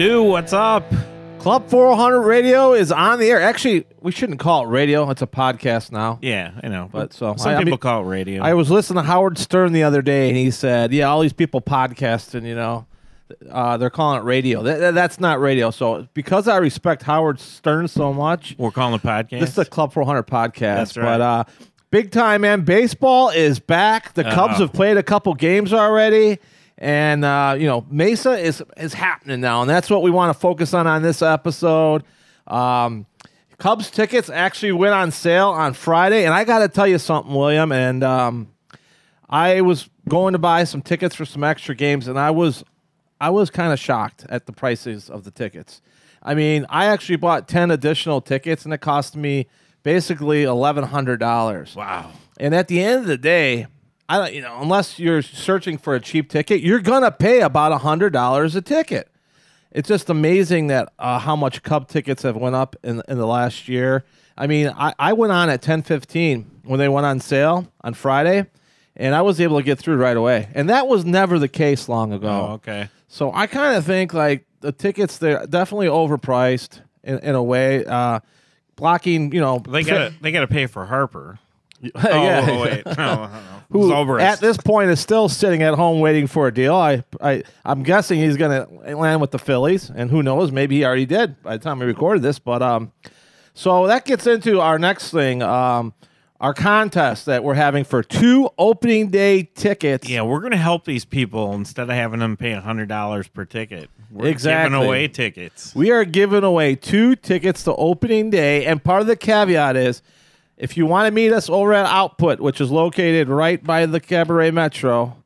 Stu, what's up? Club 400 Radio is on the air. Actually, we shouldn't call it radio. It's a podcast now. Yeah, I know. But so some I- I people mean- call it radio. I was listening to Howard Stern the other day, and he said, "Yeah, all these people podcasting, you know, uh, they're calling it radio. That, that- that's not radio." So, because I respect Howard Stern so much, We're calling it podcast. this is a Club 400 podcast. That's right. But uh, big time, man. Baseball is back. The Cubs Uh-oh. have played a couple games already. And uh, you know, Mesa is is happening now, and that's what we want to focus on on this episode. Um, Cubs tickets actually went on sale on Friday, and I got to tell you something, William. And um, I was going to buy some tickets for some extra games, and I was I was kind of shocked at the prices of the tickets. I mean, I actually bought ten additional tickets, and it cost me basically eleven hundred dollars. wow. And at the end of the day, I don't, you know, unless you're searching for a cheap ticket, you're gonna pay about hundred dollars a ticket. It's just amazing that uh, how much Cub tickets have went up in in the last year. I mean, I, I went on at ten fifteen when they went on sale on Friday, and I was able to get through right away. And that was never the case long ago. Oh, okay. So I kind of think like the tickets they're definitely overpriced in, in a way. Uh, blocking, you know, They got they got to pay for Harper. yeah. Oh, oh, wait. No, no, who at this point is still sitting at home waiting for a deal. I, I, I'm guessing he's going to land with the Phillies, and who knows? Maybe he already did by the time we recorded this. But um, so that gets into our next thing, um, our contest that we're having for two opening day tickets. Yeah, we're gonna help these people instead of having them pay hundred dollars per ticket. We're Exactly. giving away tickets. We are giving away two tickets to opening day, and part of the caveat is if you want to meet us over at Output, which is located right by the Cabaret Metro,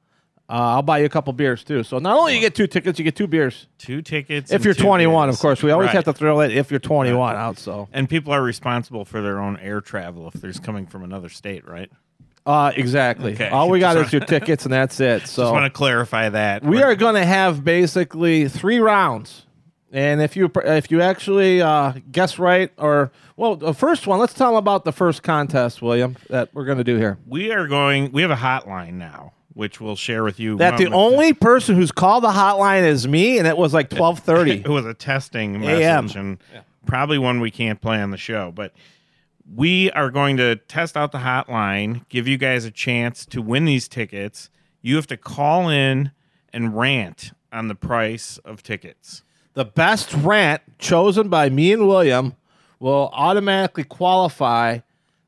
uh, I'll buy you a couple beers too. So not only you get two tickets, you get two beers. Two tickets. If and you're two 21, beers. of course. We always Right. have to throw it if you're 21 out. So And people are responsible for their own air travel if there's coming from another state, right? uh, exactly. Okay. All we got Just is your tickets, and that's it. So just So want to clarify that. we are going to have basically three rounds. And if you if you actually uh, guess right, or well, the first one, let's tell them about the first contest, William, that we're going to do here. We are going. We have a hotline now, which we'll share with you. That the moment- only person who's called the hotline is me, and it was like twelve thirty. it was a testing AM. message, and probably one we can't play on the show. But we are going to test out the hotline, give you guys a chance to win these tickets. You have to call in and rant on the price of tickets. The best rant chosen by me and William will automatically qualify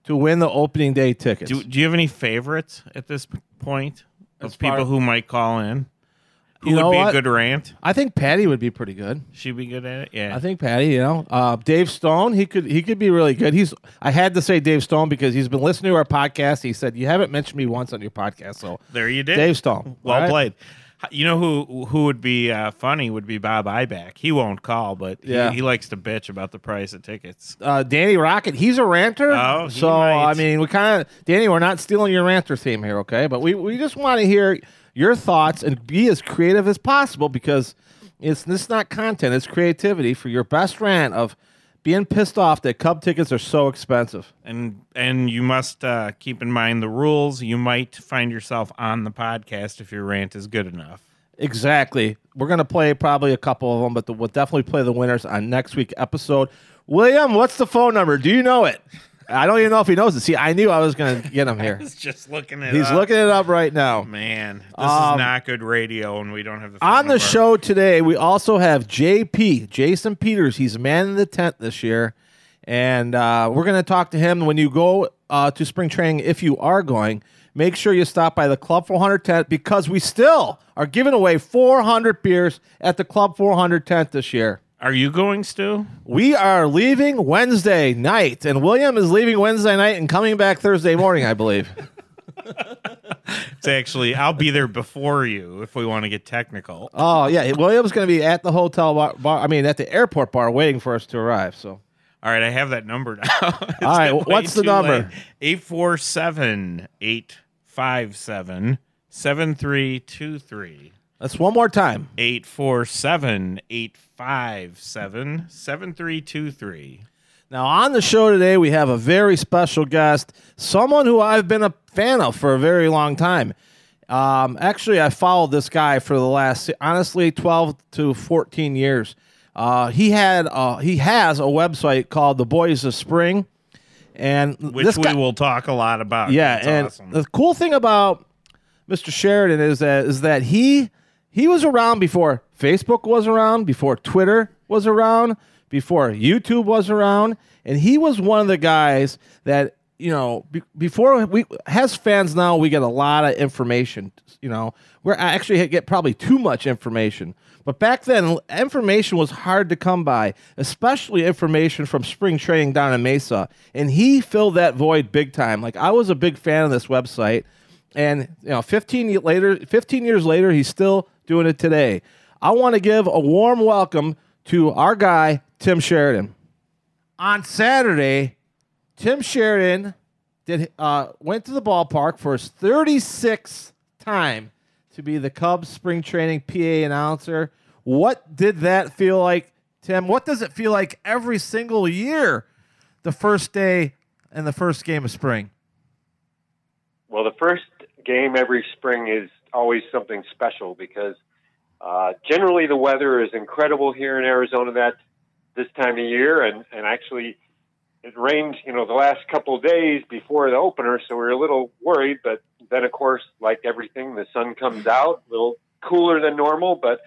to win the opening day tickets. Do, do you have any favorites at this point of As far- people who might call in? Who You would know be what? a good rant? I think Patty would be pretty good. She'd be good at it. Yeah. I think Patty, you know, uh, Dave Stone, he could he could be really good. He's I had to say Dave Stone because he's been listening to our podcast. He said you haven't mentioned me once on your podcast, so there you did. Dave Stone. Well all right? played. You know who who would be uh, funny would be Bob Iback. He won't call, but he- Yeah. he, likes to bitch about the price of tickets. Uh, Danny Rocket, he's a ranter. Oh, he so might. I mean, we kind of Danny, we're not stealing your ranter theme here, okay? But we we just want to hear your thoughts and be as creative as possible because it's this is not content, it's creativity for your best rant of being pissed off that Cub tickets are so expensive. And and you must uh, keep in mind the rules. You might find yourself on the podcast if your rant is good enough. Exactly. We're gonna play probably a couple of them, but the, we'll definitely play the winners on next week episode. William, what's the phone number? Do you know it? I don't even know if he knows it. See, I knew I was gonna get him here. He's just looking at. He's looking it up right now. Man, this Um, is not good radio, and we don't have the phone On the number. show today, we also have JP, Jason Peters. He's man in the tent this year. And uh, we're going to talk to him when you go uh, to spring training, if you are going. Make sure you stop by the Club 400 tent because we still are giving away 400 beers at the Club 400 tent this year. Are you going, Stu? We are leaving Wednesday night, and William is leaving Wednesday night and coming back Thursday morning, I believe. It's actually I'll be there before you if we want to get technical. oh, yeah. William's going to be at the hotel bar, bar, I mean, at the airport bar waiting for us to arrive. So. All right, I have that number now. All right, what's the number? 847 857 7323. That's one more time. 847 857 7323. Now, on the show today, we have a very special guest, someone who I've been a fan of for a very long time. Um, actually, I followed this guy for the last, honestly, 12 to 14 years. Uh, he had uh, he has a website called The Boys of Spring, and which this we guy, will talk a lot about. yeah, It's and awesome. the cool thing about Mr. Sheridan is that is that he he was around before Facebook was around, before Twitter was around, before YouTube was around, and he was one of the guys that you know be, before we as fans now we get a lot of information. You know, we're actually get probably too much information. But back then, information was hard to come by, especially information from spring training down in Mesa. And he filled that void big time. Like I was a big fan of this website, and you know, 15 ye- later, 15 years later, he's still doing it today. I want to give a warm welcome to our guy Tim Sheridan. On Saturday, Tim Sheridan did uh, went to the ballpark for his 36th time to be the Cubs spring training PA announcer. What did that feel like, Tim? What does it feel like every single year, the first day and the first game of spring? Well, the first game every spring is always something special because uh, generally the weather is incredible here in Arizona that this time of year, and and actually it rained, you know, the last couple of days before the opener, so we were a little worried. But then, of course, like everything, the sun comes out, a little cooler than normal, but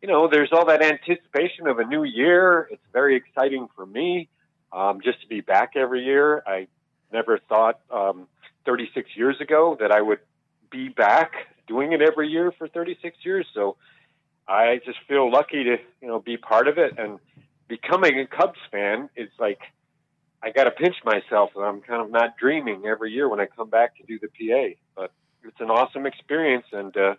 you know, there's all that anticipation of a new year. It's very exciting for me um, just to be back every year. I never thought um, 36 years ago that I would be back doing it every year for 36 years. So I just feel lucky to, you know, be part of it. And becoming a Cubs fan is like I got to pinch myself, and I'm kind of not dreaming every year when I come back to do the PA. But it's an awesome experience, and uh,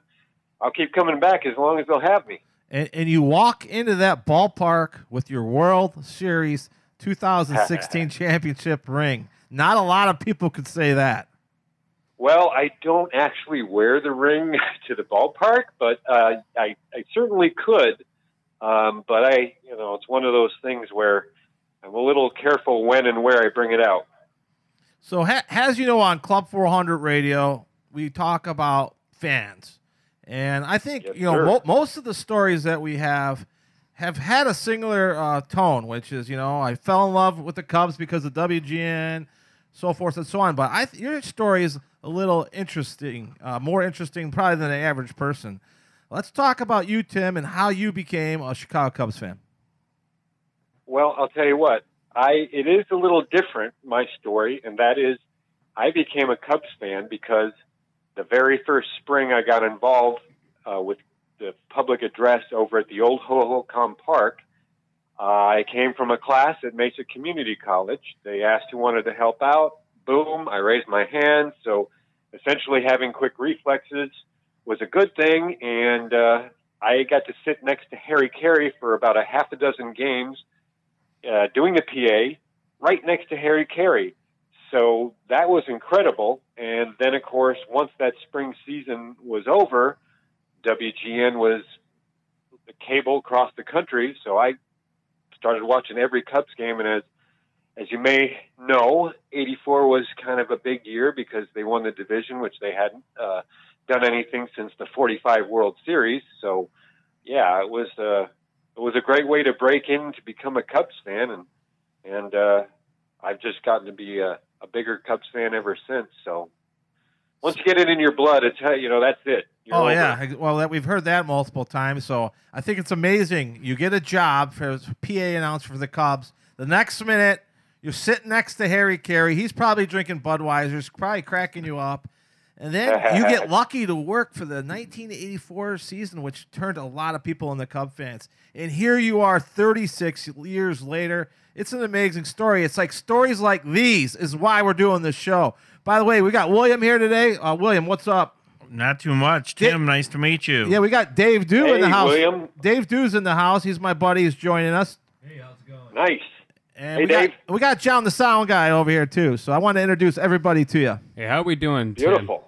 I'll keep coming back as long as they'll have me. And, and you walk into that ballpark with your World Series 2016 championship ring. Not a lot of people could say that. Well, I don't actually wear the ring to the ballpark, but uh, I, I certainly could. Um, but I, you know, it's one of those things where I'm a little careful when and where I bring it out. So, ha- as you know, on Club 400 Radio, we talk about fans, and I think Yes, you know mo- most of the stories that we have have had a similar uh, tone, which is you know I fell in love with the Cubs because of WGN, so forth and so on. But I th- your story is a little interesting, uh, more interesting probably than the average person. Let's talk about you, Tim, and how you became a Chicago Cubs fan. Well, I'll tell you what. I it is a little different my story, and that is I became a Cubs fan because the very first spring I got involved uh, with the public address over at the old Hohokam Park. Uh, I came from a class at Mesa Community College. They asked who wanted to help out. Boom! I raised my hand. So essentially, having quick reflexes was a good thing, and uh, I got to sit next to Harry Caray for about a half a dozen games uh, doing the PA right next to Harry Caray. So that was incredible. And then, of course, once that spring season was over, WGN was the cable across the country. So I started watching every Cubs game. And as as you may know, '84 was kind of a big year because they won the division, which they hadn't uh, done anything since the '45 World Series. So, yeah, it was. Uh, it was a great way to break in to become a Cubs fan, and and uh, I've just gotten to be a, a bigger Cubs fan ever since. So once you get it in your blood, it's uh, you know that's it. You're oh over. yeah, well that, we've heard that multiple times. So I think it's amazing. You get a job for PA announcer for the Cubs. The next minute, you're sitting next to Harry Caray. He's probably drinking Budweiser's, probably cracking you up. And then you get lucky to work for the 1984 season, which turned a lot of people into Cub fans. And here you are 36 years later. It's an amazing story. It's like stories like these is why we're doing this show. By the way, we got William here today. Uh, William, what's up? Not too much. Di- Tim, nice to meet you. Yeah, we got Dave Dew in the house. William. Dave Dew's in the house. He's my buddy. He's joining us. Hey, how's it going? Nice. And Hey, we got, Dave. we got John, the sound guy, over here too. So I want to introduce everybody to you. Hey, how are we doing? Tim? Beautiful.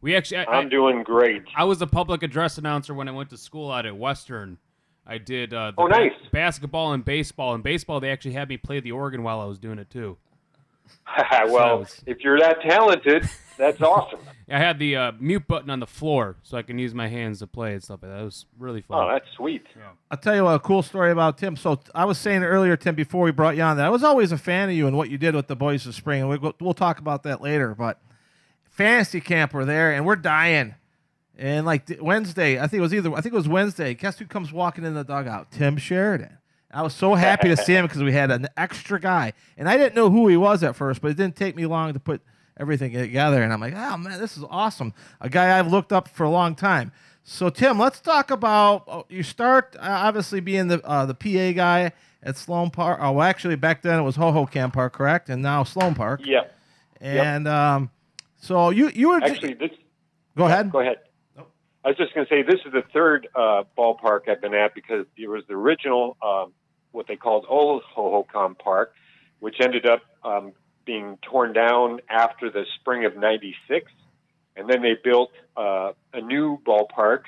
We actually, I, I'm I, doing great. I was a public address announcer when I went to school out at Western. I did uh, the Oh, nice. basketball and baseball. And baseball, they actually had me play the organ while I was doing it too. well, it's- if you're that talented, that's awesome. I had the uh, mute button on the floor, so I can use my hands to play and stuff like that. It was really fun. Oh, that's sweet. I'll tell you a cool story about Tim. So I was saying earlier, Tim, before we brought you on, that I was always a fan of you and what you did with the boys of spring, and we, we'll talk about that later. But fantasy camp were there, and we're dying. And like Wednesday, I think it was either I think it was Wednesday. Guess who comes walking in the dugout? Tim Sheridan. I was so happy to see him because we had an extra guy, and I didn't know who he was at first, but it didn't take me long to put everything together. And I'm like, oh man, this is awesome. A guy I've looked up for a long time. So Tim, let's talk about oh, you start uh, obviously being the uh, the PA guy at Sloan Park. Oh, well, actually back then it was Hohokam Park, correct? And now Sloan Park. Yeah. And um, so you you were Actually, this. go ahead. Go ahead. I was just going to say this is the third uh, ballpark I've been at because there was the original, um, what they called Old Hohokam Park, which ended up um, being torn down after the spring of '96, and then they built uh, a new ballpark,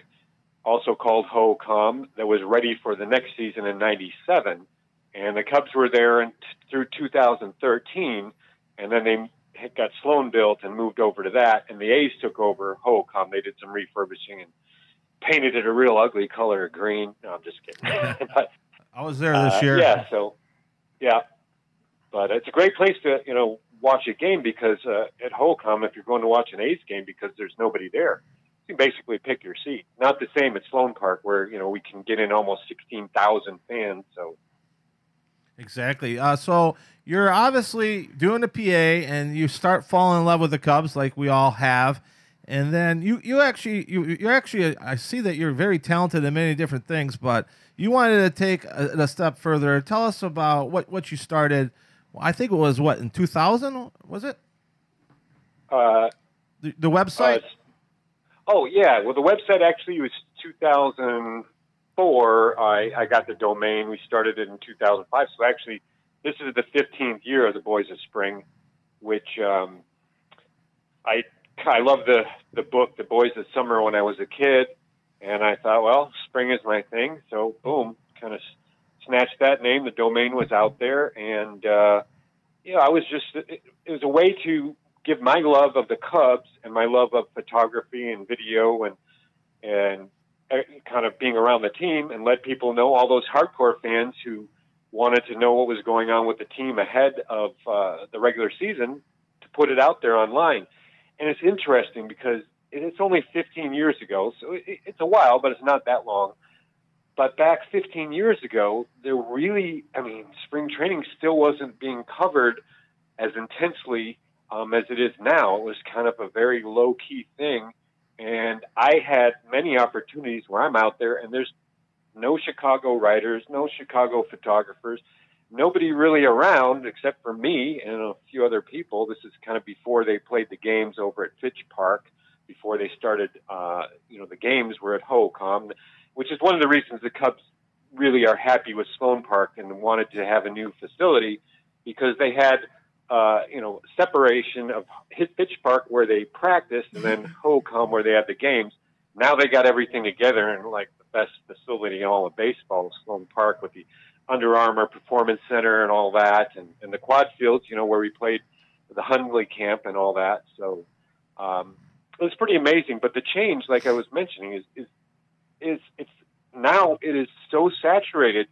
also called Hohokam, that was ready for the next season in '97, and the Cubs were there and through 2013, and then they got Sloan built and moved over to that, and the A's took over Hohokam. They did some refurbishing and painted it a real ugly color of green. No, I'm just kidding. but I was there this uh, year. yeah, so yeah, but it's a great place to you know watch a game because uh, at Hohokam, if you're going to watch an A's game because there's nobody there, you can basically pick your seat. Not the same at Sloan Park where you know we can get in almost sixteen thousand fans. So Exactly. Uh, so you're obviously doing the PA, and you start falling in love with the Cubs, like we all have. And then you, you actually you you're actually I see that you're very talented in many different things, but you wanted to take a, a step further. Tell us about what what you started. Well, I think it was what in 2000 was it uh, the, the website? Uh, oh yeah, well the website actually was 2004. I, I got the domain. We started it in 2005. So actually, this is the 15th year of the Boys of Spring, which um, I I love the the book The Boys of Summer when I was a kid, and I thought, well, spring is my thing. So boom, kind of snatched that name. The domain was out there, and uh, yeah, I was just it, it was a way to give my love of the Cubs and my love of photography and video and and uh, kind of being around the team and let people know all those hardcore fans who wanted to know what was going on with the team ahead of uh, the regular season to put it out there online. And it's interesting because it's only 15 years ago, so it's a while, but it's not that long. But back 15 years ago, there really, I mean, spring training still wasn't being covered as intensely um, as it is now. It was kind of a very low key thing. And I had many opportunities where I'm out there and there's no Chicago writers, no Chicago photographers, nobody really around except for me and a few other people. This is kind of before they played the games over at Fitch Park, before they started, uh, you know, the games were at Hohokam, which is one of the reasons the Cubs really are happy with Sloan Park and wanted to have a new facility because they had uh, you know, separation of Fitch Park where they practiced and then Hohokam where they had the games. Now they got everything together and like the best facility in all of baseball, Sloan Park with the Under Armour Performance Center and all that, and, and the quad fields, you know, where we played the Hundley camp and all that. So um, it was pretty amazing. But the change, like I was mentioning, is is is it's now it is so saturated.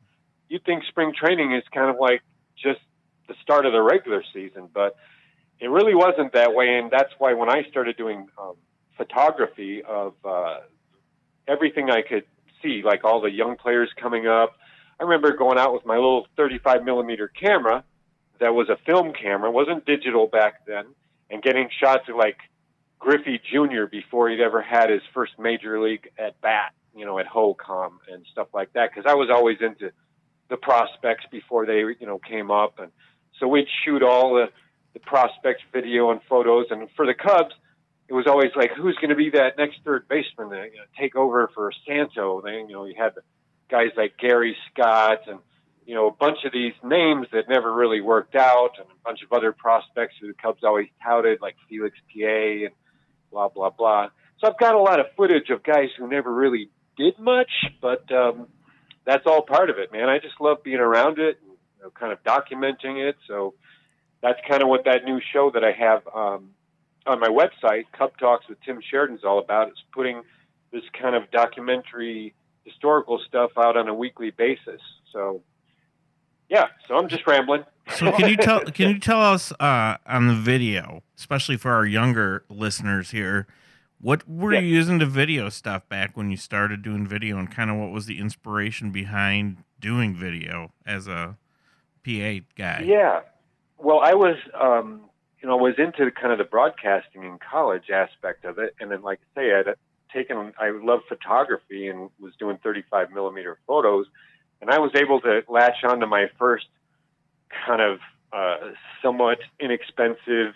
You think spring training is kind of like just the start of the regular season, but it really wasn't that way. And that's why when I started doing um, photography of uh, everything I could see, like all the young players coming up, I remember going out with my little 35 millimeter camera that was a film camera, wasn't digital back then, and getting shots of like Griffey Jr. before he'd ever had his first major league at bat, you know, at Hohokam and stuff like that. Because I was always into the prospects before they, you know, came up, and so we'd shoot all the, the prospects video and photos. And for the Cubs, it was always like, who's going to be that next third baseman to you know, take over for Santo? Then you know, you had guys like Gary Scott and you know a bunch of these names that never really worked out, and a bunch of other prospects who the Cubs always touted, like Felix Pie and blah blah blah. So I've got a lot of footage of guys who never really did much, but um, that's all part of it, man. I just love being around it, and, you know, kind of documenting it. So that's kind of what that new show that I have um, on my website, Cub Talks with Tim Sheridan, is all about. It's putting this kind of documentary historical stuff out on a weekly basis. So, yeah, so I'm just rambling. So can you tell can you tell us uh, on the video, especially for our younger listeners here, what were Yeah. you using to video stuff back when you started doing video, and kind of what was the inspiration behind doing video as a PA guy? Yeah. Well, I was, um, you know, was into kind of the broadcasting in college aspect of it, and then, like I say, I'd taken, I love photography and was doing 35 millimeter photos, and I was able to latch onto my first kind of uh, somewhat inexpensive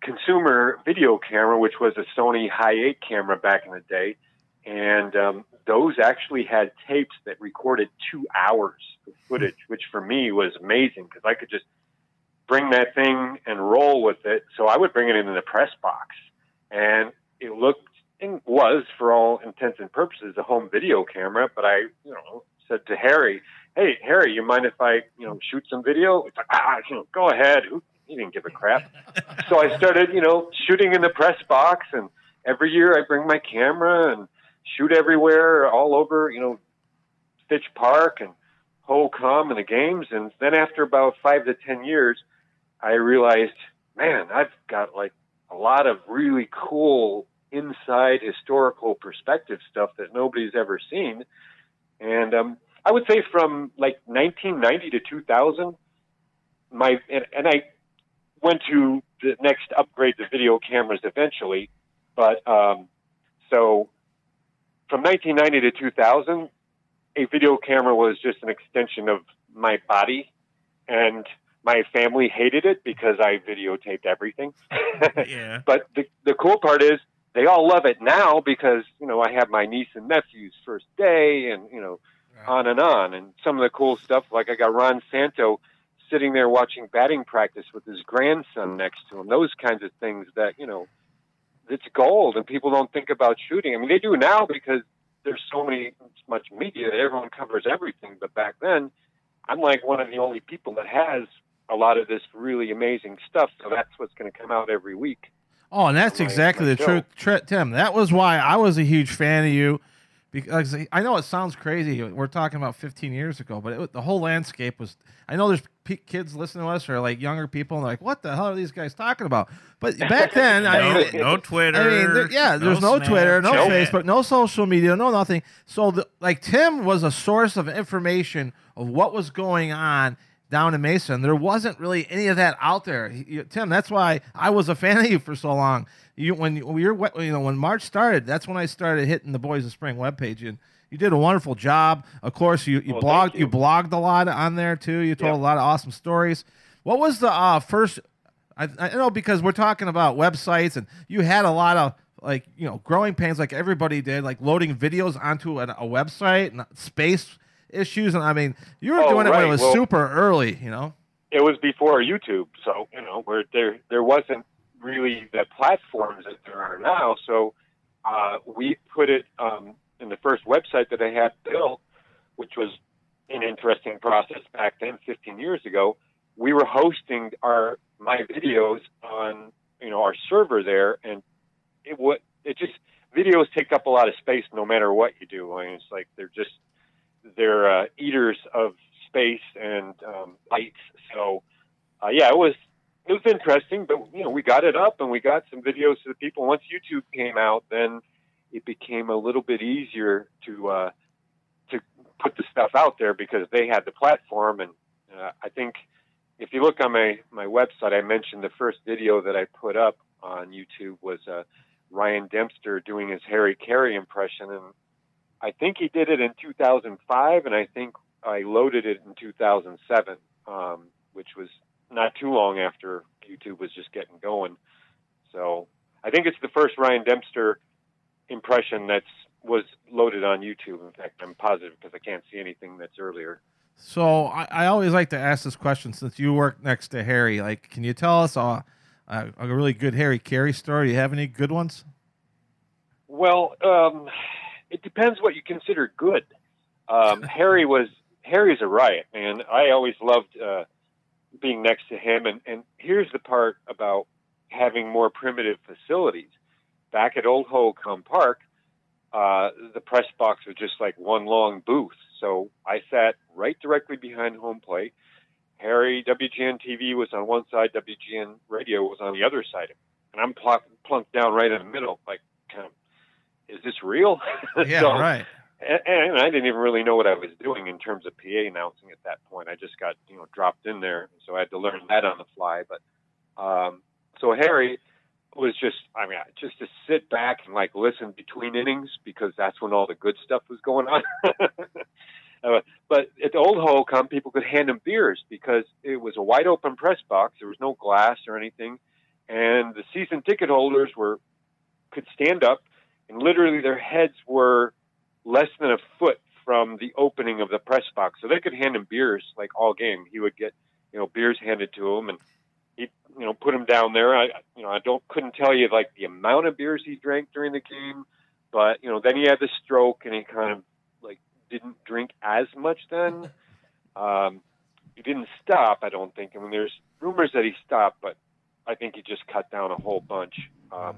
consumer video camera, which was a Sony Hi8 camera back in the day. And um, those actually had tapes that recorded two hours of footage, which for me was amazing because I could just bring that thing and roll with it. So I would bring it in the press box, and it looked was, for all intents and purposes, a home video camera. But I, you know, said to Harry, "Hey, Harry, you mind if I, you know, shoot some video?" It's like, ah, you know, go ahead. Who, he didn't give a crap. so I started, you know, shooting in the press box, and every year I bring my camera and shoot everywhere, all over, you know, Fitch Park and Hohokam and the games. And then after about five to ten years, I realized, man, I've got like a lot of really cool inside historical perspective stuff that nobody's ever seen. And um, I would say from like 1990 to 2000, my and, and I went to the next upgrade to video cameras eventually, but um, so from 1990 to 2000, a video camera was just an extension of my body, and my family hated it because I videotaped everything. Yeah. but the the cool part is they all love it now because you know I have my niece and nephew's first day, and you know on and on, and some of the cool stuff like I got Ron Santo sitting there watching batting practice with his grandson next to him. Those kinds of things that you know it's gold, and people don't think about shooting. I mean, they do now because there's so many so much media that everyone covers everything. But back then, I'm like one of the only people that has a lot of this really amazing stuff. So that's what's going to come out every week. Oh, and that's my- exactly my the truth, Tri- Tim. That was why I was a huge fan of you. Because I know it sounds crazy. We're talking about 15 years ago, but it, the whole landscape was. I know there's p- kids listening to us or like younger people, and they're like, "What the hell are these guys talking about?" But back then, I no, mean, no Twitter. I mean, there, yeah, there's no, Twitter, no Snapchat. Facebook, no social media, no nothing. So, the, like, Tim was a source of information of what was going on down in Mason. There wasn't really any of that out there. You- Tim, that's why I was a fan of you for so long. You when you- when you're you know when March started, that's when I started hitting the Boys of Spring webpage and. You did a wonderful job. Of course, you, you Well, blogged you. you. blogged a lot on there too. You told Yeah. a lot of awesome stories. What was the uh, first I, I know because we're talking about websites and you had a lot of like you know growing pains like everybody did like loading videos onto an, a website and space issues and I mean you were Oh, doing it when it was Well- super early you know it was before YouTube, so you know where there there wasn't really the platforms that there are now. So uh, we put it um, in the first website that I had built, which was an interesting process back then, 15 years ago. We were hosting our my videos on you know our server there, and it would it just videos take up a lot of space no matter what you do. I mean, it's like they're just they're uh, eaters of space and um. So, uh, yeah, it was it was interesting, but you know, we got it up and we got some videos to the people. Once YouTube came out, then it became a little bit easier to uh, to put the stuff out there because they had the platform. And uh, I think if you look on my my website, I mentioned the first video that I put up on YouTube was uh, Ryan Dempster doing his Harry Caray impression, and I think he did it in 2005, and I think I loaded it in 2007, um, which was not too long after YouTube was just getting going. So I think it's the first Ryan Dempster impression that's was loaded on YouTube. In fact, I'm positive because I can't see anything that's earlier. so I, I always like to ask this question since you work next to Harry like can you tell us a, a, a really good Harry Caray story do you have any good ones Well, um, it depends what you consider good. Um, Harry was Harry's a riot, man. I always loved uh, being next to him. And, and here's the part about having more primitive facilities. Back at Old Hohokam Park, uh, the press box was just like one long booth. So I sat right directly behind home plate. Harry WGN TV was on one side, WGN Radio was on the other side, and I'm pl- plunked down right in the middle. Like, kind of, is this real? Yeah, So- right. and, and I didn't even really know what I was doing in terms of PA announcing at that point. I just got you know dropped in there, so I had to learn that on the fly. But um, so Harry was just, I mean, just to sit back and like listen between innings because that's when all the good stuff was going on. uh, but at the old Hohokam, people could hand him beers because it was a wide open press box. There was no glass or anything, and the season ticket holders were could stand up, and literally their heads were less than a foot from the opening of the press box, so they could hand him beers like all game. He would get, you know, beers handed to him, and he, you know, put him down there. I, you know, I don't couldn't tell you like the amount of beers he drank during the game, but you know, then he had the stroke, and he kind of like didn't drink as much then. Um, he didn't stop, I don't think. I mean, there's rumors that he stopped, but I think he just cut down a whole bunch. Um,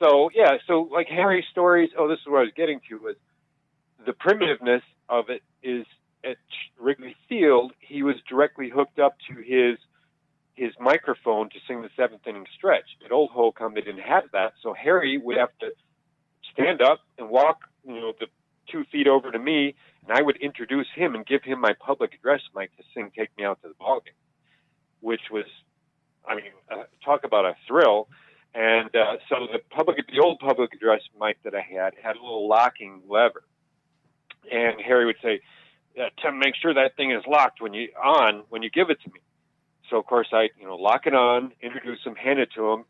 so yeah, so like Harry's stories. Oh, this is what I was getting to was the primitiveness of it is at Wrigley Field. He was directly hooked up to his his microphone to sing the seventh inning stretch. At Old Hohokam, they didn't have that, so Harry would have to stand up and walk, you know, the two feet over to me, and I would introduce him and give him my public address mic to sing "Take Me Out to the Ballgame," which was, I mean, uh, talk about a thrill. And uh, so the public, the old public address mic that I had had a little locking lever, and Harry would say, uh, "Tim, make sure that thing is locked when you on when you give it to me." So of course I, you know, lock it on, introduce him, hand it to him,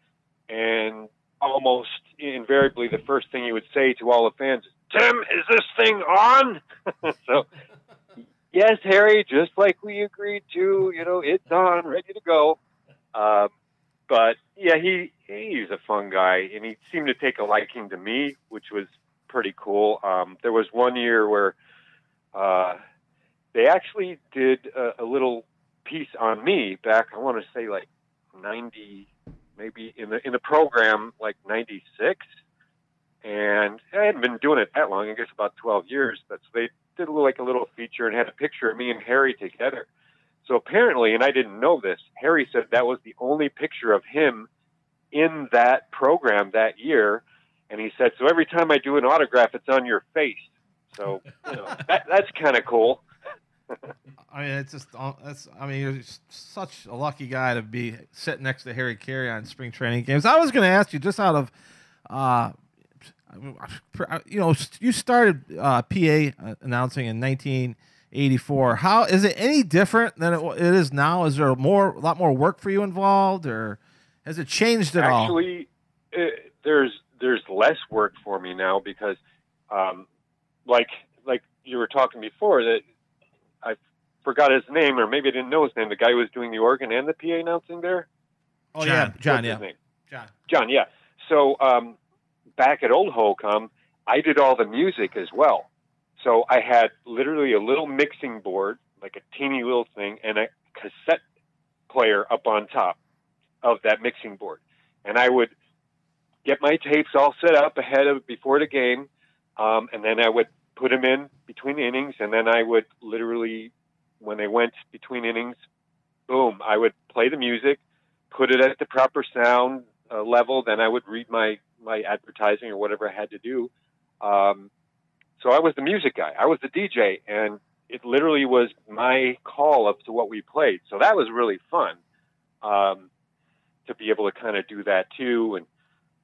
and almost invariably the first thing he would say to all the fans is, "Tim, is this thing on?" so. Yes, Harry, just like we agreed to, you know, it's on, ready to go. Um, but yeah, he he's a fun guy, and he seemed to take a liking to me, which was pretty cool. Um, there was one year where uh, they actually did a, a little piece on me back. I want to say like ninety, maybe in the in the program like ninety six, and I hadn't been doing it that long. I guess about twelve years. But so they did a little, like a little feature and had a picture of me and Harry together. So apparently, and I didn't know this, Harry said that was the only picture of him in that program that year. And he said, so every time I do an autograph, it's on your face. So you know, that, that's kind of cool. I mean, it's just uh, that's. I mean, you're such a lucky guy to be sitting next to Harry Caray on spring training games. I was going to ask you just out of, uh, you know, you started uh, PA announcing in 1984. How is it any different than it, it is now? Is there more, a lot more work for you involved, or has it changed at all? Actually, uh, there's there's less work for me now because, um, like like you were talking before, that I forgot his name, or maybe I didn't know his name. The guy who was doing the organ and the PA announcing there. Oh yeah, John. John. What's Yeah. John. John, yeah. So um, back at Old Hohokam, I did all the music as well. So I had literally a little mixing board, like a teeny little thing, and a cassette player up on top of that mixing board. And I would get my tapes all set up ahead of before the game, um, and then I would put them in between innings, and then I would literally, when they went between innings, boom, I would play the music, put it at the proper sound uh, level. Then I would read my my advertising or whatever I had to do. Um, so I was the music guy. I was the DJ, and it literally was my call up to what we played. So that was really fun um, to be able to kind of do that too. And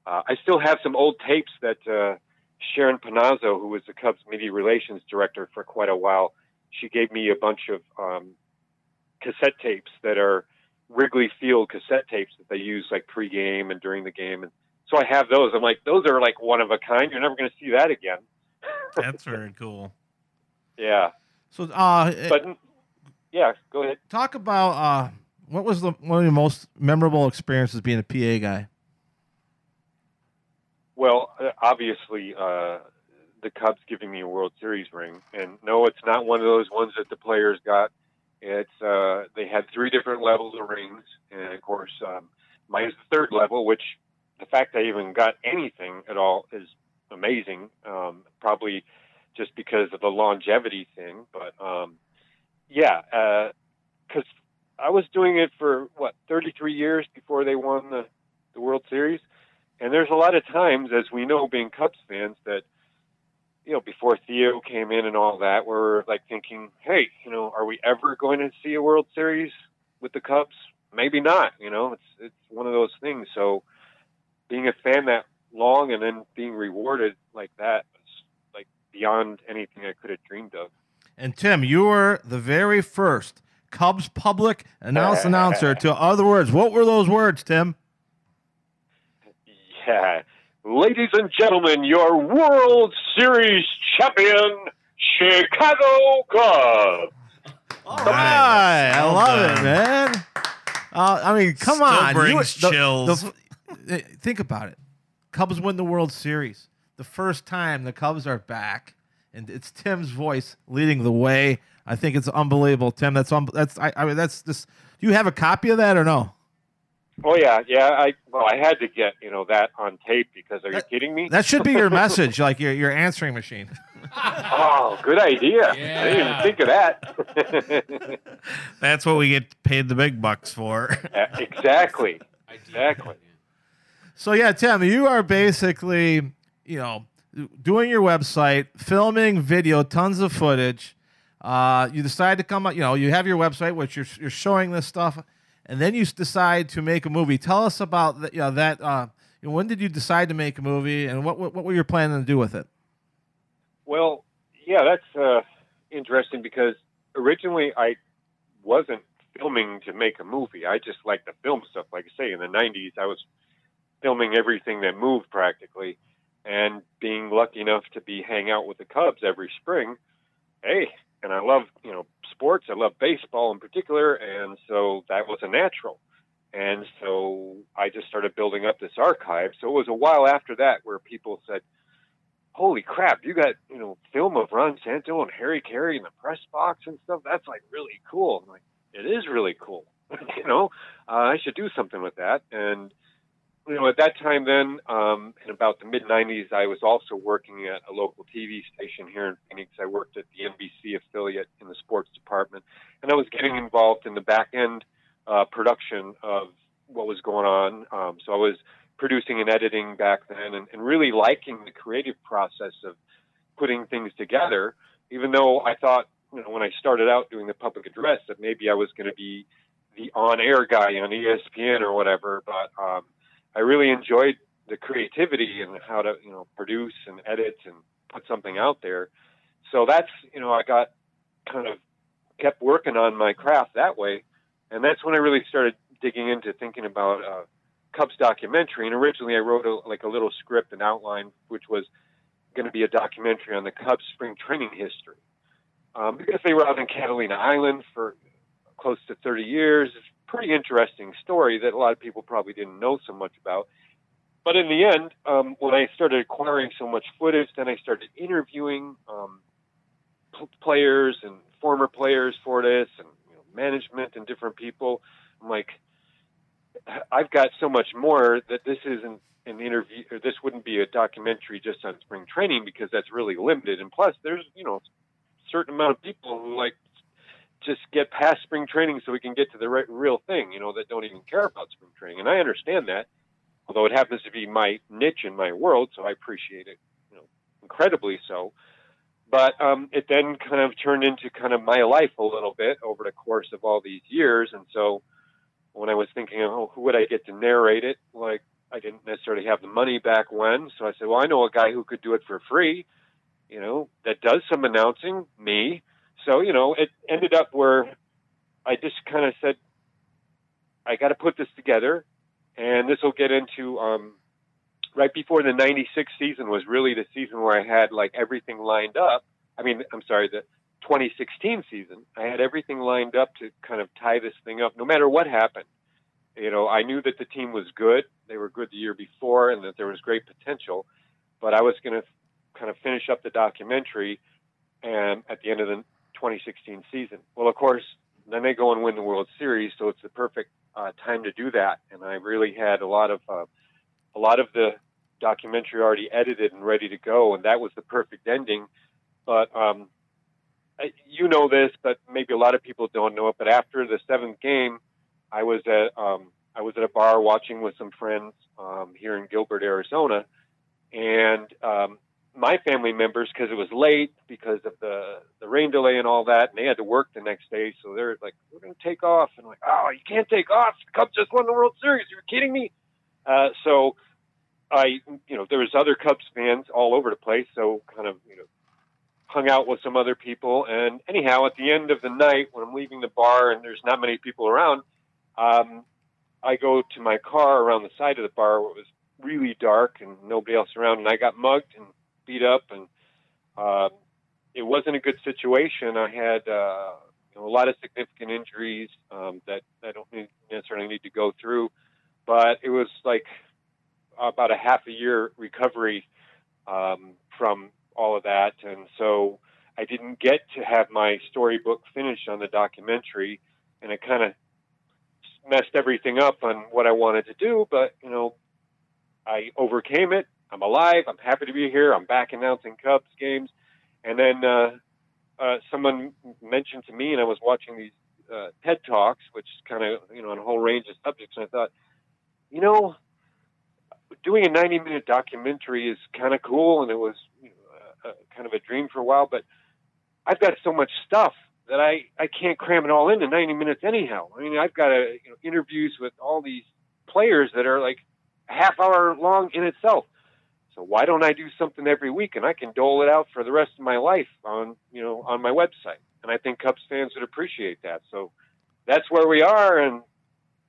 uh, I still have some old tapes that uh, Sharon Pannozzo, who was the Cubs media relations director for quite a while, she gave me a bunch of um, cassette tapes that are Wrigley Field cassette tapes that they use like pregame and during the game. And so I have those. I'm like, those are like one of a kind. You're never going to see that again. That's very cool. Yeah. So, uh, But yeah, go ahead. talk about uh, what was the one of your most memorable experiences being a PA guy? Well, uh, obviously, uh, the Cubs giving me a World Series ring. And no, it's not one of those ones that the players got It's uh, they had three different levels of rings, and of course, um, mine is the third level. Which the fact I even got anything at all is amazing. Um, probably just because of the longevity thing, but um, yeah, because I was doing it for what 33 years before they won the the World Series, and there's a lot of times, as we know, being Cubs fans, that you know before Theo came in and all that, we're like thinking, hey, you know, are we ever going to see a World Series with the Cubs? Maybe not. You know, it's it's one of those things. So being a fan that long and then being rewarded like that was like beyond anything I could have dreamed of. And Tim, you were the very first Cubs public announce announcer to other words. What were those words, Tim? Yeah. Ladies and gentlemen, your World Series champion, Chicago Cubs. All right, I Well love it, man. Uh, I mean, come Still on, brings the- chills. the- think about it. Cubs win the World Series. The first time the Cubs are back, and it's Tim's voice leading the way. I think it's unbelievable, Tim. That's un- that's I, I mean that's this. Do you have a copy of that or no? Oh yeah, yeah. I well, I had to get you know that on tape because are you kidding me? That should be your message, like your your answering machine. Oh, good idea. I didn't even think of that. That's what we get paid the big bucks for. Uh, exactly. Exactly. So yeah, Tim, you are basically, you know, doing your website, filming video, tons of footage. Uh, you decide to come up, you know, you have your website, which you're you're showing this stuff, and then you decide to make a movie. Tell us about that. You know, that. Uh, you know, when did you decide to make a movie, and what what, what were you planning to do with it? Well, yeah, that's uh, interesting because originally I wasn't filming to make a movie. I just like to film stuff. Like I say, in the '90s, I was filming everything that moved practically, and being lucky enough to be hang out with the Cubs every spring. Hey, and I love you know sports. I love baseball in particular, and so that was a natural. And so I just started building up this archive. So it was a while after that where people said, holy crap, you got, you know, film of Ron Santo and Harry Caray in the press box and stuff. That's like really cool. I'm like, it is really cool. you know, uh, I should do something with that. And, you know, at that time then, um, in about the mid 90s, I was also working at a local TV station here in Phoenix. I worked at the NBC affiliate in the sports department, and I was getting involved in the back end uh, production of what was going on. Um, so I was producing and editing back then and, and really liking the creative process of putting things together, even though I thought, you know, when I started out doing the public address that maybe I was going to be the on air guy on ESPN or whatever. But um, I really enjoyed the creativity and how to, you know, produce and edit and put something out there. So that's, you know, I got kind of kept working on my craft that way. And that's when I really started digging into thinking about uh, Cubs documentary. And originally, I wrote a, like a little script and outline, which was going to be a documentary on the Cubs spring training history, um, because they were out in Catalina Island for close to 30 years. It's a pretty interesting story that a lot of people probably didn't know so much about. But in the end, um, when I started acquiring so much footage, then I started interviewing um, p- players and former players for this, and you know, management and different people. I'm like, I've got so much more that this isn't an interview, or this wouldn't be a documentary just on spring training because that's really limited. And plus, there's you know, certain amount of people who like just get past spring training so we can get to the right, real thing. You know, that don't even care about spring training, and I understand that. Although it happens to be my niche in my world, so I appreciate it, you know, incredibly so. But um, it then kind of turned into kind of my life a little bit over the course of all these years, and so when I was thinking, oh, who would I get to narrate it? Like, I didn't necessarily have the money back when, so I said, well, I know a guy who could do it for free, you know, that does some announcing, me. So, you know, it ended up where I just kind of said, I got to put this together, and this will get into um, right before the '96 season was really the season where I had like everything lined up. I mean, I'm sorry, the 2016 season, I had everything lined up to kind of tie this thing up, no matter what happened. You know, I knew that the team was good; they were good the year before, and that there was great potential. But I was going to kind of finish up the documentary, and at the end of the 2016 season. Well, of course, then they go and win the World Series, so it's the perfect uh, time to do that. And I really had a lot of uh, a lot of the documentary already edited and ready to go, and that was the perfect ending. But um, you know this, but maybe a lot of people don't know it. But after the seventh game, I was at um, I was at a bar watching with some friends um, here in Gilbert, Arizona, and um, my family members, because it was late because of the the rain delay and all that, and they had to work the next day, so they're like, "We're going to take off," and I'm like, "Oh, you can't take off! The Cubs just won the World Series. You're kidding me!" Uh, so I, you know, there was other Cubs fans all over the place, so kind of, you know, hung out with some other people. And anyhow, at the end of the night, when I'm leaving the bar and there's not many people around, um, I go to my car around the side of the bar where it was really dark and nobody else around, and I got mugged and beat up, and uh, it wasn't a good situation. I had uh, you know, a lot of significant injuries um, that I don't necessarily need to go through, but it was like about a half a year recovery um, from all of that, and so I didn't get to have my storybook finished on the documentary, and it kind of messed everything up on what I wanted to do. But you know, I overcame it. I'm alive. I'm happy to be here. I'm back announcing Cubs games, and then uh, uh, someone mentioned to me, and I was watching these uh, TED talks, which is kind of you know on a whole range of subjects, and I thought, you know, doing a 90 minute documentary is kind of cool, and it was you know, uh, kind of a dream for a while, but I've got so much stuff that I, I can't cram it all into 90 minutes anyhow. I mean, I've got a, you know, interviews with all these players that are like half hour long in itself. So why don't I do something every week and I can dole it out for the rest of my life on, you know, on my website. And I think Cubs fans would appreciate that. So that's where we are. And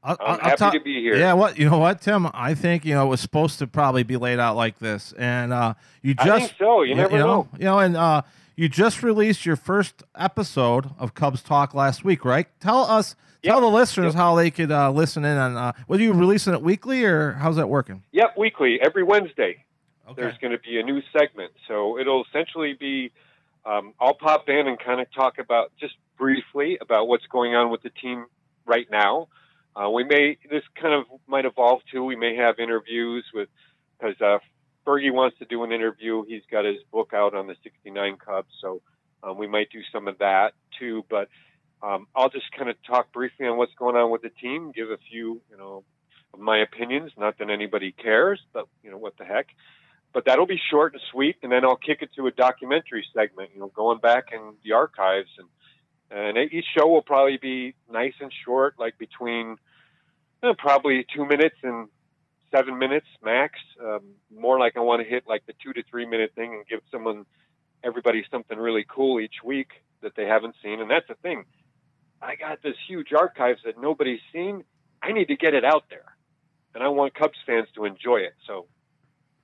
I'm I'll happy to be here. Yeah, what you know what, Tim? I think you know it was supposed to probably be laid out like this, and uh, you I just think so. You never know. You know, and uh, you just released your first episode of Cubs Talk last week, right? Tell us, tell the listeners Yep. how they could uh, listen in on. Uh, were you releasing it weekly, or how's that working? Yep, weekly, every Wednesday. Okay. there's going to be a new segment. So it'll essentially be um, I'll pop in and kind of talk about just briefly about what's going on with the team right now. Uh, we may this kind of might evolve too. We may have interviews with because uh, Fergie wants to do an interview. He's got his book out on the '69 Cubs, so um, we might do some of that too. But um, I'll just kind of talk briefly on what's going on with the team, give a few, you know, of my opinions. Not that anybody cares, but you know what the heck but that'll be short and sweet, and then I'll kick it to a documentary segment. You know, going back in the archives, and and each show will probably be nice and short, like between eh, probably two minutes and seven minutes max. Um, more like I want to hit like the two to three minute thing and give someone, everybody, something really cool each week that they haven't seen. And that's the thing. I got this huge archives that nobody's seen. I need to get it out there, and I want Cubs fans to enjoy it. So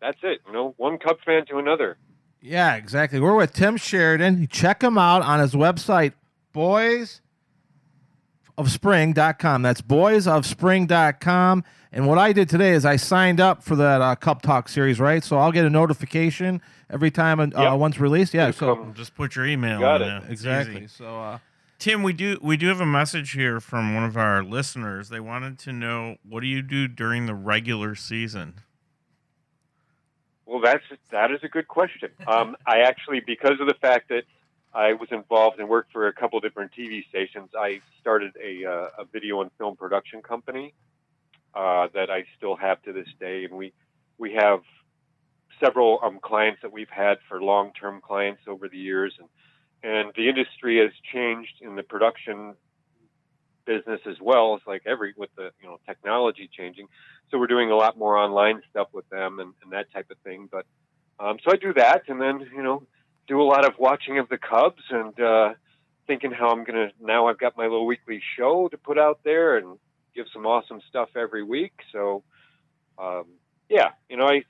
that's it. You know, one Cub fan to another. Yeah, exactly. We're with Tim Sheridan. Check him out on his website, boysofspring.com. That's boysofspring.com. And what I did today is I signed up for that uh, Cup Talk series, right? So I'll get a notification every time uh, Yep. once released. Yeah, It'll so come- Just put your email Got in it. It's exactly. easy. So uh, Tim, we do we do have a message here from one of our listeners. They wanted to know what do you do during the regular season? Well, that's that is a good question. Um, I actually, because of the fact that I was involved and worked for a couple different TV stations, I started a, uh, a video and film production company uh, that I still have to this day, and we we have several um, clients that we've had for long term clients over the years, and and the industry has changed in the production business as well. It's like every with the you know technology changing so we're doing a lot more online stuff with them and, and that type of thing. But um, so I do that, and then you know do a lot of watching of the Cubs and uh, thinking how I'm gonna now I've got my little weekly show to put out there and give some awesome stuff every week. So um, yeah, you know I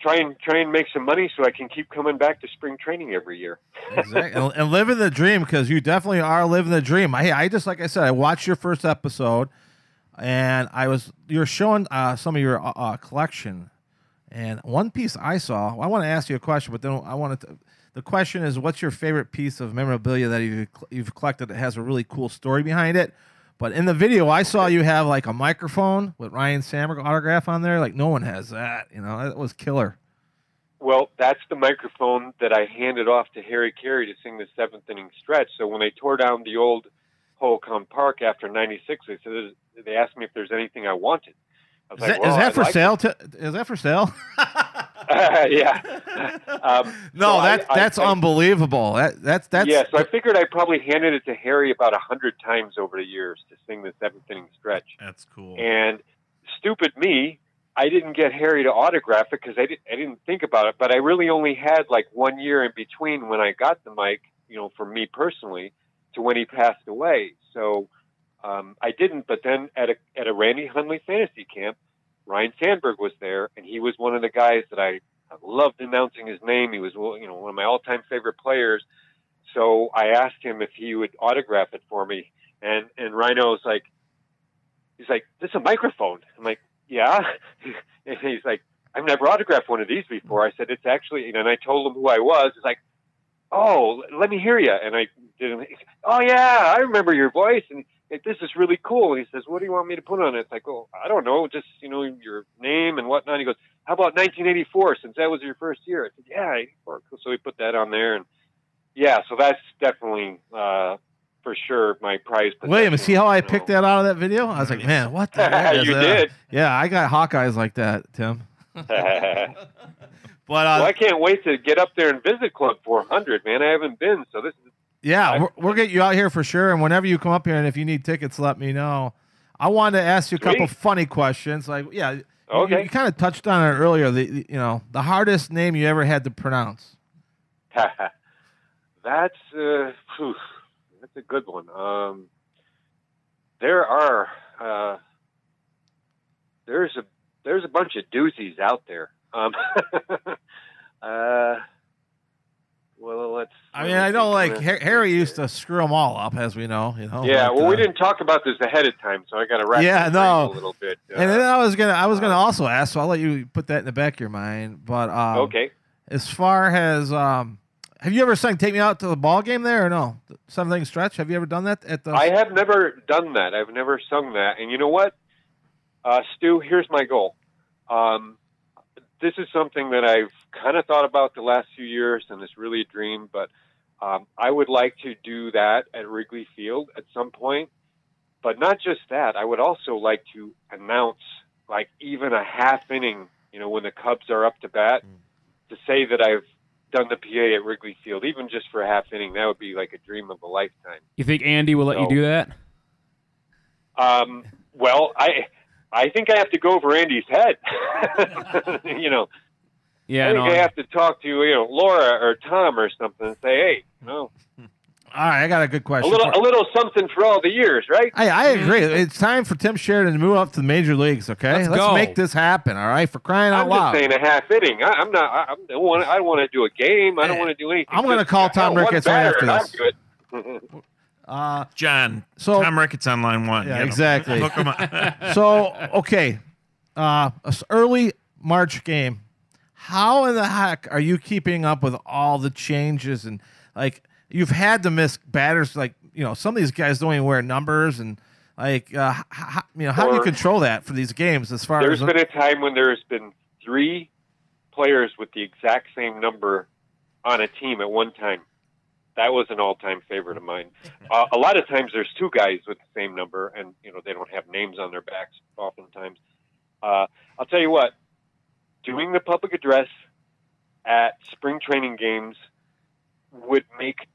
try and try and make some money so I can keep coming back to spring training every year. exactly. and, living the dream because you definitely are living the dream. I, I just like I said, I watched your first episode, and I was you're showing uh, some of your uh, uh, collection, and one piece I saw. I want to ask you a question, but then I wanted to. the question is, what's your favorite piece of memorabilia that you've you've collected that has a really cool story behind it? But in the video, I saw you have like a microphone with Ryne Sandberg autograph on there. Like no one has that. You know, that was killer. Well, that's the microphone that I handed off to Harry Caray to sing the seventh inning stretch. So when they tore down the old Hohokam Park after '96, they said they asked me if there's anything I wanted. I Is was that, like, is that for like sale? To, is that for sale? yeah. Um, no, so that I- that's I- unbelievable. That that's that's yeah, so I figured I probably handed it to Harry about a hundred times over the years to sing the seventh inning stretch. That's cool. And stupid me, I didn't get Harry to autograph it because I, didn't I didn't think about it. But I really only had like one year in between when I got the mic, you know, for me personally, to when he passed away. So um, I didn't. But then at a at a Randy Hundley fantasy camp, Ryne Sandberg was there, and he was one of the guys that I, loved announcing his name. He was you know one of my all time favorite players. So I asked him if he would autograph it for me, and and Rhino was like, he's like, "This is a microphone." I'm like, "Yeah," and he's like, "I've never autographed one of these before." I said, "It's actually," you know, and I told him who I was. He's like, "Oh, let me hear you," and I did. Oh yeah, I remember your voice, and like, this is really cool. And he says, "What do you want me to put on it?" It's like, "Oh, I don't know, just you know your name and whatnot." He goes, "How about 1984? Since that was your first year?" I said, "Yeah, 84." So we put that on there, and yeah, so that's definitely uh, for sure my prize. William. See how I know. picked that out of that video? I was like, man, what the heck is you that? did. Yeah, I got Hawkeyes like that, Tim. But uh, I can't wait to get up there and visit Club 400, man. I haven't been, so this is yeah, I- we're, we'll get you out here for sure. And whenever you come up here, and if you need tickets, let me know. I wanted to ask you a couple Sweet. funny questions. Like, yeah, you- Okay. You, you kind of touched on it earlier. The, the- you know the hardest name you ever had to pronounce. that's uh, phew, that's a good one. Um, there are uh, there's a there's a bunch of doozies out there. Um, uh, well, let's. I mean, I know like Har- Harry used to screw them all up, as we know. You know. Yeah, but, well, we uh, didn't talk about this ahead of time, so I got to wrap. Yeah, no. a little bit. Uh, And then I was gonna, I was gonna uh, also ask. So I'll let you put that in the back of your mind. But um, okay. as far as um, have you ever sung "Take Me Out to the Ball Game" there or no? Something stretch. Have you ever done that at the? I have never done that. I've never sung that. And you know what, uh, Stu? Here's my goal. Um, this is something that I've kind of thought about the last few years, and it's really a dream. But um, I would like to do that at Wrigley Field at some point. But not just that. I would also like to announce, like even a half inning. You know, when the Cubs are up to bat, to say that I've done the PA at Wrigley Field, even just for a half inning, that would be like a dream of a lifetime. You think Andy will let you do that? Um, well, I I think I have to go over Andy's head. you know, Yeah, I no. think I have to talk to you know Laura or Tom or something and say, hey, no, all right, I got a good a question. little a little something for all the years, right? I, I agree. It's time for Tim Sheridan to move up to the major leagues. Okay, Let's go. make this happen. All right, for crying out loud. I'm loud. just saying a half inning. I, I'm not. I, I'm, I don't want. I want to do a game. I don't want to do anything. I'm gonna call Tom Ricketts right after this. I'm. Uh, John, So- Tom Ricketts on line one. Yeah, exactly. Hook him up. so okay, uh, early March game. How in the heck are you keeping up with all the changes and like you've had to miss batters? Like you know, some of these guys don't even wear numbers and like uh, h- h- you know, how do you control that for these games? As far There's as been a time when there's been three players with the exact same number on a team at one time. That was an all-time favorite of mine. Uh, a lot of times there's two guys with the same number, and you know they don't have names on their backs. Oftentimes, uh, I'll tell you what, doing the public address at spring training games would make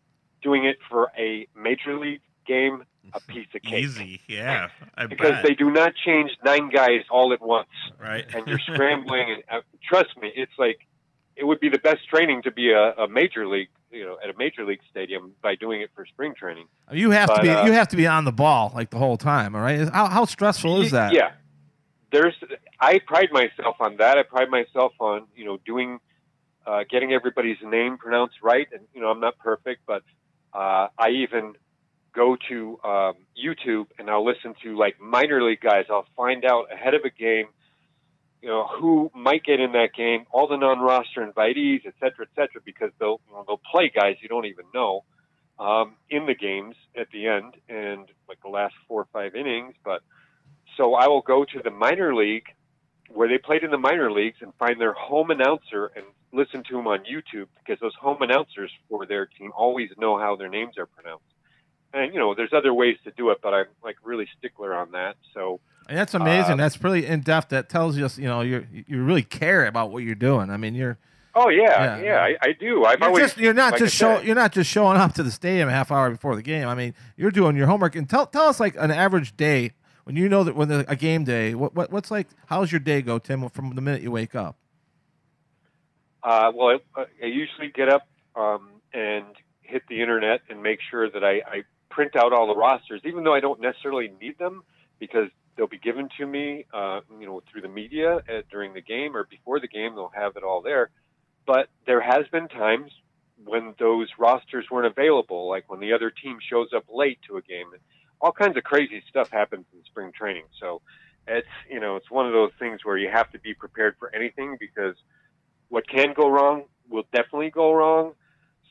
doing it for a major league game a piece of cake Easy, yeah. I because bet. they do not change nine guys all at once right. and you're scrambling. And uh, trust me, it's like it would be the best training to be a, a major league, you know, at a major league stadium by doing it for spring training. you have to but, be uh, you have to be on the ball like the whole time. All right, how, how stressful is that? Yeah, there's. I pride myself on that. I pride myself on you know doing, uh, getting everybody's name pronounced right. And you know, I'm not perfect, but uh, I even go to um, YouTube and I'll listen to like minor league guys. I'll find out ahead of a game, you know, who might get in that game, all the non-roster invitees, et cetera, et cetera, because they'll you know, they'll play guys you don't even know um, in the games at the end and like the last four or five innings. But so I will go to the minor league where they played in the minor leagues and find their home announcer and listen to them on YouTube because those home announcers for their team always know how their names are pronounced. And you know, there's other ways to do it, but I'm like really stickler on that. So And that's amazing. Um, that's really in depth. That tells us, you know, you you really care about what you're doing. I mean, you're Oh yeah, Yeah. yeah, I, I do. I'm you're always just you're not like just show you're not just showing up to the stadium a half hour before the game. I mean, you're doing your homework. And tell tell us like an average day when you know that when a game day. What, what what's like? How's your day go, Tim? From the minute you wake up. Uh, well, I, I usually get up um, and hit the internet and make sure that I, I print out all the rosters, even though I don't necessarily need them because they'll be given to me, uh, you know, through the media uh, during the game or before the game. They'll have it all there. But there has been times when those rosters weren't available, like when the other team shows up late to a game. All kinds of crazy stuff happens in spring training. So it's you know it's one of those things where you have to be prepared for anything because what can go wrong will definitely go wrong.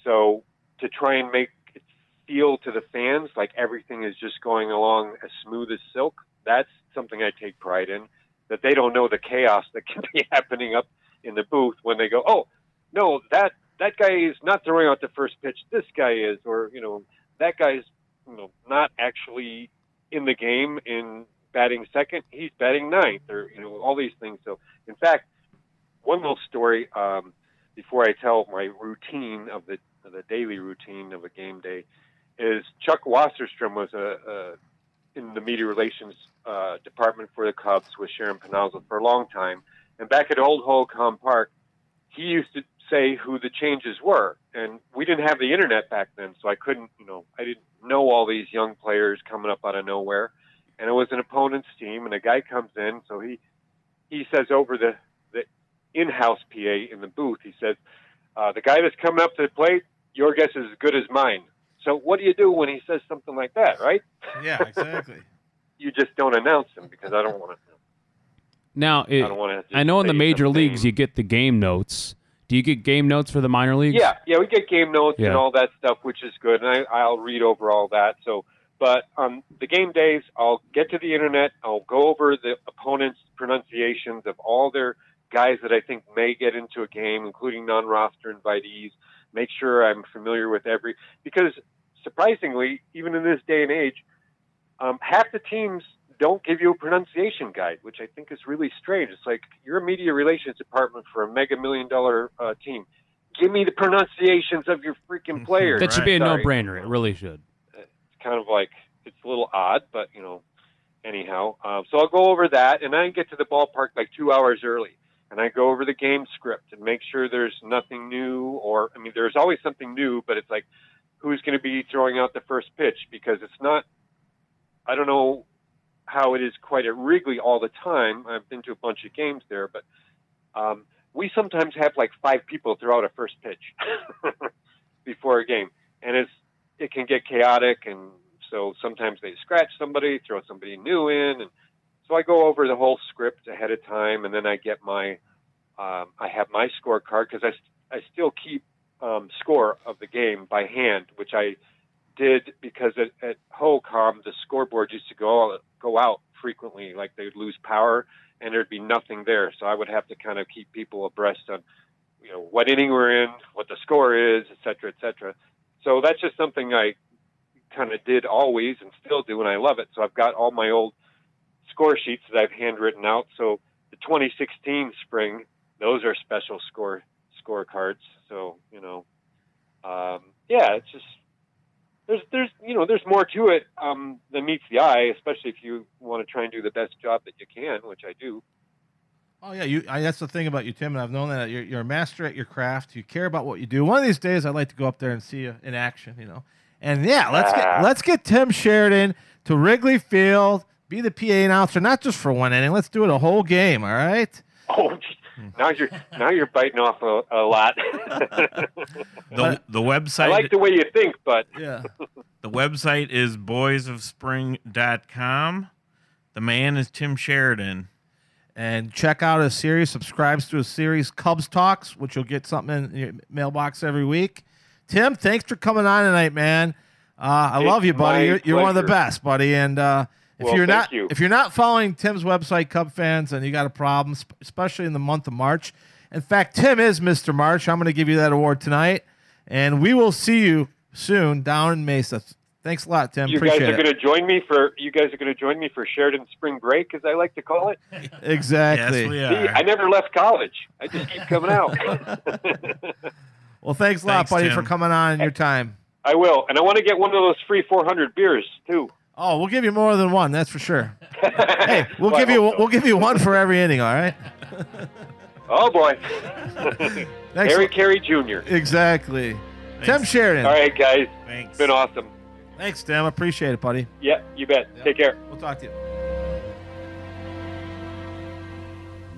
So to try and make it feel to the fans like everything is just going along as smooth as silk, that's something I take pride in. That they don't know the chaos that can be happening up in the booth when they go, oh, no, that that guy is not throwing out the first pitch. This guy is, or you know, that guy's you know not actually in the game in batting second. He's batting ninth, or you know, all these things. So, in fact, one little story um, before I tell my routine of the the daily routine of a game day is Chuck Wasserstrom was a, a in the media relations uh, department for the Cubs with Sharon Pannozzo for a long time, and back at Old Hohokam Park, he used to say who the changes were, and we didn't have the internet back then, so I couldn't, you know, I didn't know all these young players coming up out of nowhere, and it was an opponent's team, and a guy comes in, so he he says over the the in-house PA in the booth, he says, uh, the guy that's coming up to the plate, your guess is as good as mine. So what do you do when he says something like that, right? Yeah, exactly. You just don't announce him because I don't want to. Now, it, I don't want to. I know in the major something. leagues you get the game notes. Do you get game notes for the minor leagues? Yeah, yeah, we get game notes Yeah. and all that stuff, which is good, and I, I'll read over all that. So, but on the game days, I'll get to the internet. I'll go over the opponents' pronunciations of all their guys that I think may get into a game, including non-roster invitees. Make sure I'm familiar with every because surprisingly, even in this day and age, um, half the teams don't give you a pronunciation guide, which I think is really strange. It's like you're a media relations department for a mega million dollar uh, team. Give me the pronunciations of your freaking players. That should be a no-brainer. It really should. It's kind of like it's a little odd, but you know, anyhow. Um, so I'll go over that, and I get to the ballpark like two hours early, and I go over the game script and make sure there's nothing new, or I mean, there's always something new, but it's like who's going to be throwing out the first pitch because it's not. I don't know how it is quite at Wrigley all the time. I've been to a bunch of games there, but um, we sometimes have like five people throw out a first pitch before a game, and it's it can get chaotic, and so sometimes they scratch somebody, throw somebody new in, and so I go over the whole script ahead of time, and then I get my um, I have my scorecard because I I still keep um, score of the game by hand, which I did because at, at the scoreboard used to go go out frequently, like they'd lose power and there'd be nothing there. So I would have to kind of keep people abreast on, you know, what inning we're in, what the score is, et cetera, et cetera. So that's just something I kind of did always and still do, and I love it. So I've got all my old score sheets that I've handwritten out. So the 2016 spring, those are special score scorecards. So you know, um, yeah, it's just there's there's you know there's more to it um, than meets the eye, especially if you want to try and do the best job that you can, which I do. Oh yeah, you. I, that's the thing about you, Tim, and I've known that you're, you're a master at your craft. You care about what you do. One of these days, I'd like to go up there and see you in action. You know, and yeah, let's Ah. get let's get Tim Sheridan to Wrigley Field, be the PA announcer, not just for one inning. Let's do it a whole game. All right. Oh, now you're now you're biting off a, a lot. The, the website I like the way you think, but Yeah. the website is boysofspring.com. The man is Tim Sheridan. and check out his series. Subscribes to his series, Cubs Talks, which you'll get something in your mailbox every week. Tim, thanks for coming on tonight, man. Uh, I It's love you, buddy. You're, you're one of the best, buddy. And uh, if Well, you're not you. if you're not following Tim's website, Cub fans, and you got a problem, especially in the month of March. In fact, Tim is Mr. March. I'm going to give you that award tonight, and we will see you soon down in Mesa. Thanks a lot, Tim. You guys are going to join me for you guys are going to join me for Sheridan Spring Break, as I like to call it. Exactly. Yes, we See, are. I never left college. I just keep coming out. Well, thanks a lot, Thanks, buddy, Tim. for coming on and your time. I will, and I want to get one of those free 400 beers too. Oh, we'll give you more than one. That's for sure. Hey, we'll Well, give you so. we'll give you one for every inning. All right. Oh boy, Thanks. Harry Caray Jr. Exactly. Tim Sheridan. All right, guys, Thanks. it's been awesome. Thanks, Tim. Appreciate it, buddy. Yeah, you bet. Take care. We'll talk to you.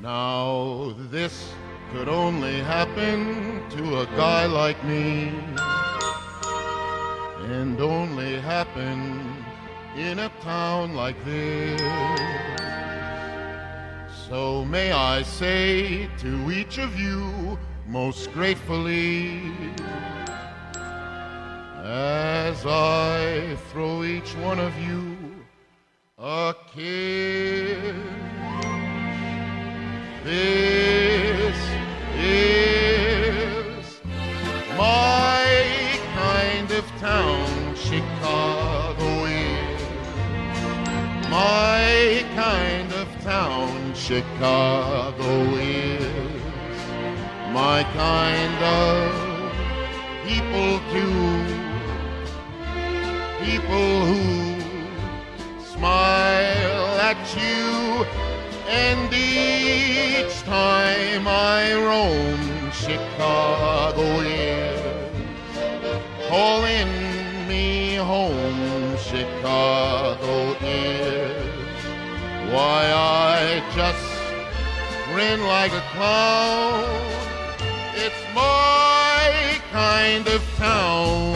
Now this could only happen to a guy like me And only happen in a town like this. So may I say to each of you most gratefully As I throw each one of you a kiss this Chicago is. My kind of people too. People who smile at you and each time I roam, Chicago is calling me home. Chicago is why I just grin like a clown. It's my kind of town.